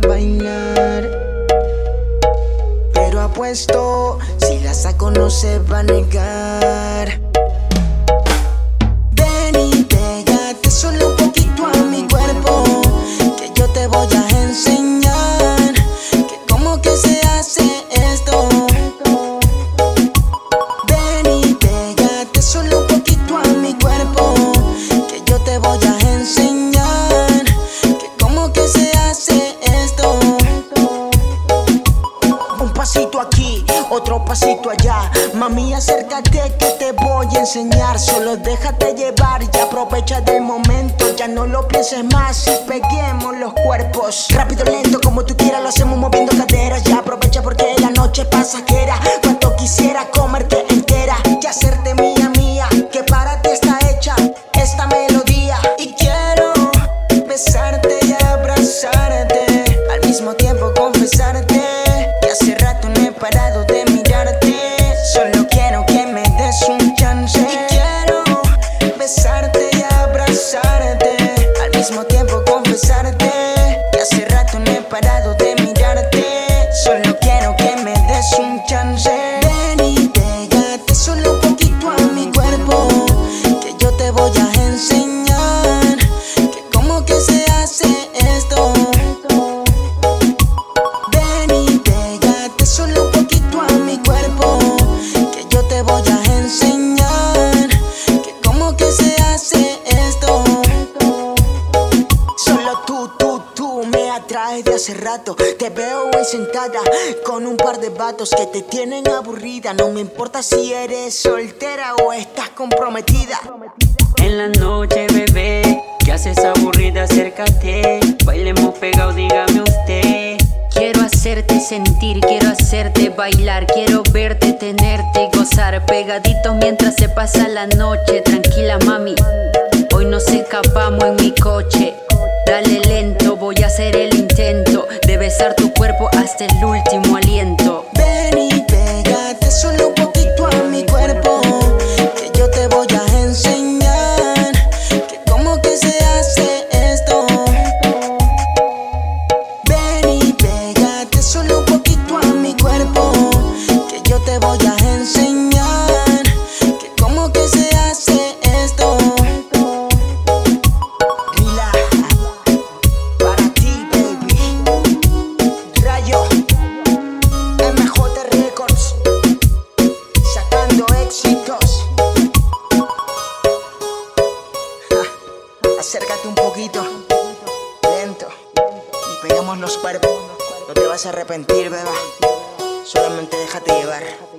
bailar. Pero apuesto, si la saco no se va a negar. Otro pasito allá. Mami, acércate que te voy a enseñar. Solo déjate llevar y aprovecha del momento. Ya no lo pienses más y peguemos los cuerpos. Rápido, lento, como tú quieras, lo hacemos moviendo caderas. Ya aprovecha porque la noche es pasajera. Cuanto quisiera atraes de hace rato. Te veo ahí sentada con un par de vatos que te tienen aburrida. No me importa si eres soltera o estás comprometida. En la noche, bebé, ¿qué haces aburrida? Acércate, bailemos pegado, dígame usted. Quiero hacerte sentir, quiero hacerte bailar, quiero verte, tenerte y gozar pegaditos mientras se pasa la noche. Tranquila, mami, hoy nos escapamos en mi coche. Dale lento, voy a hacer el el y pegamos los cuerpos. No te vas a arrepentir, beba. Solamente déjate llevar.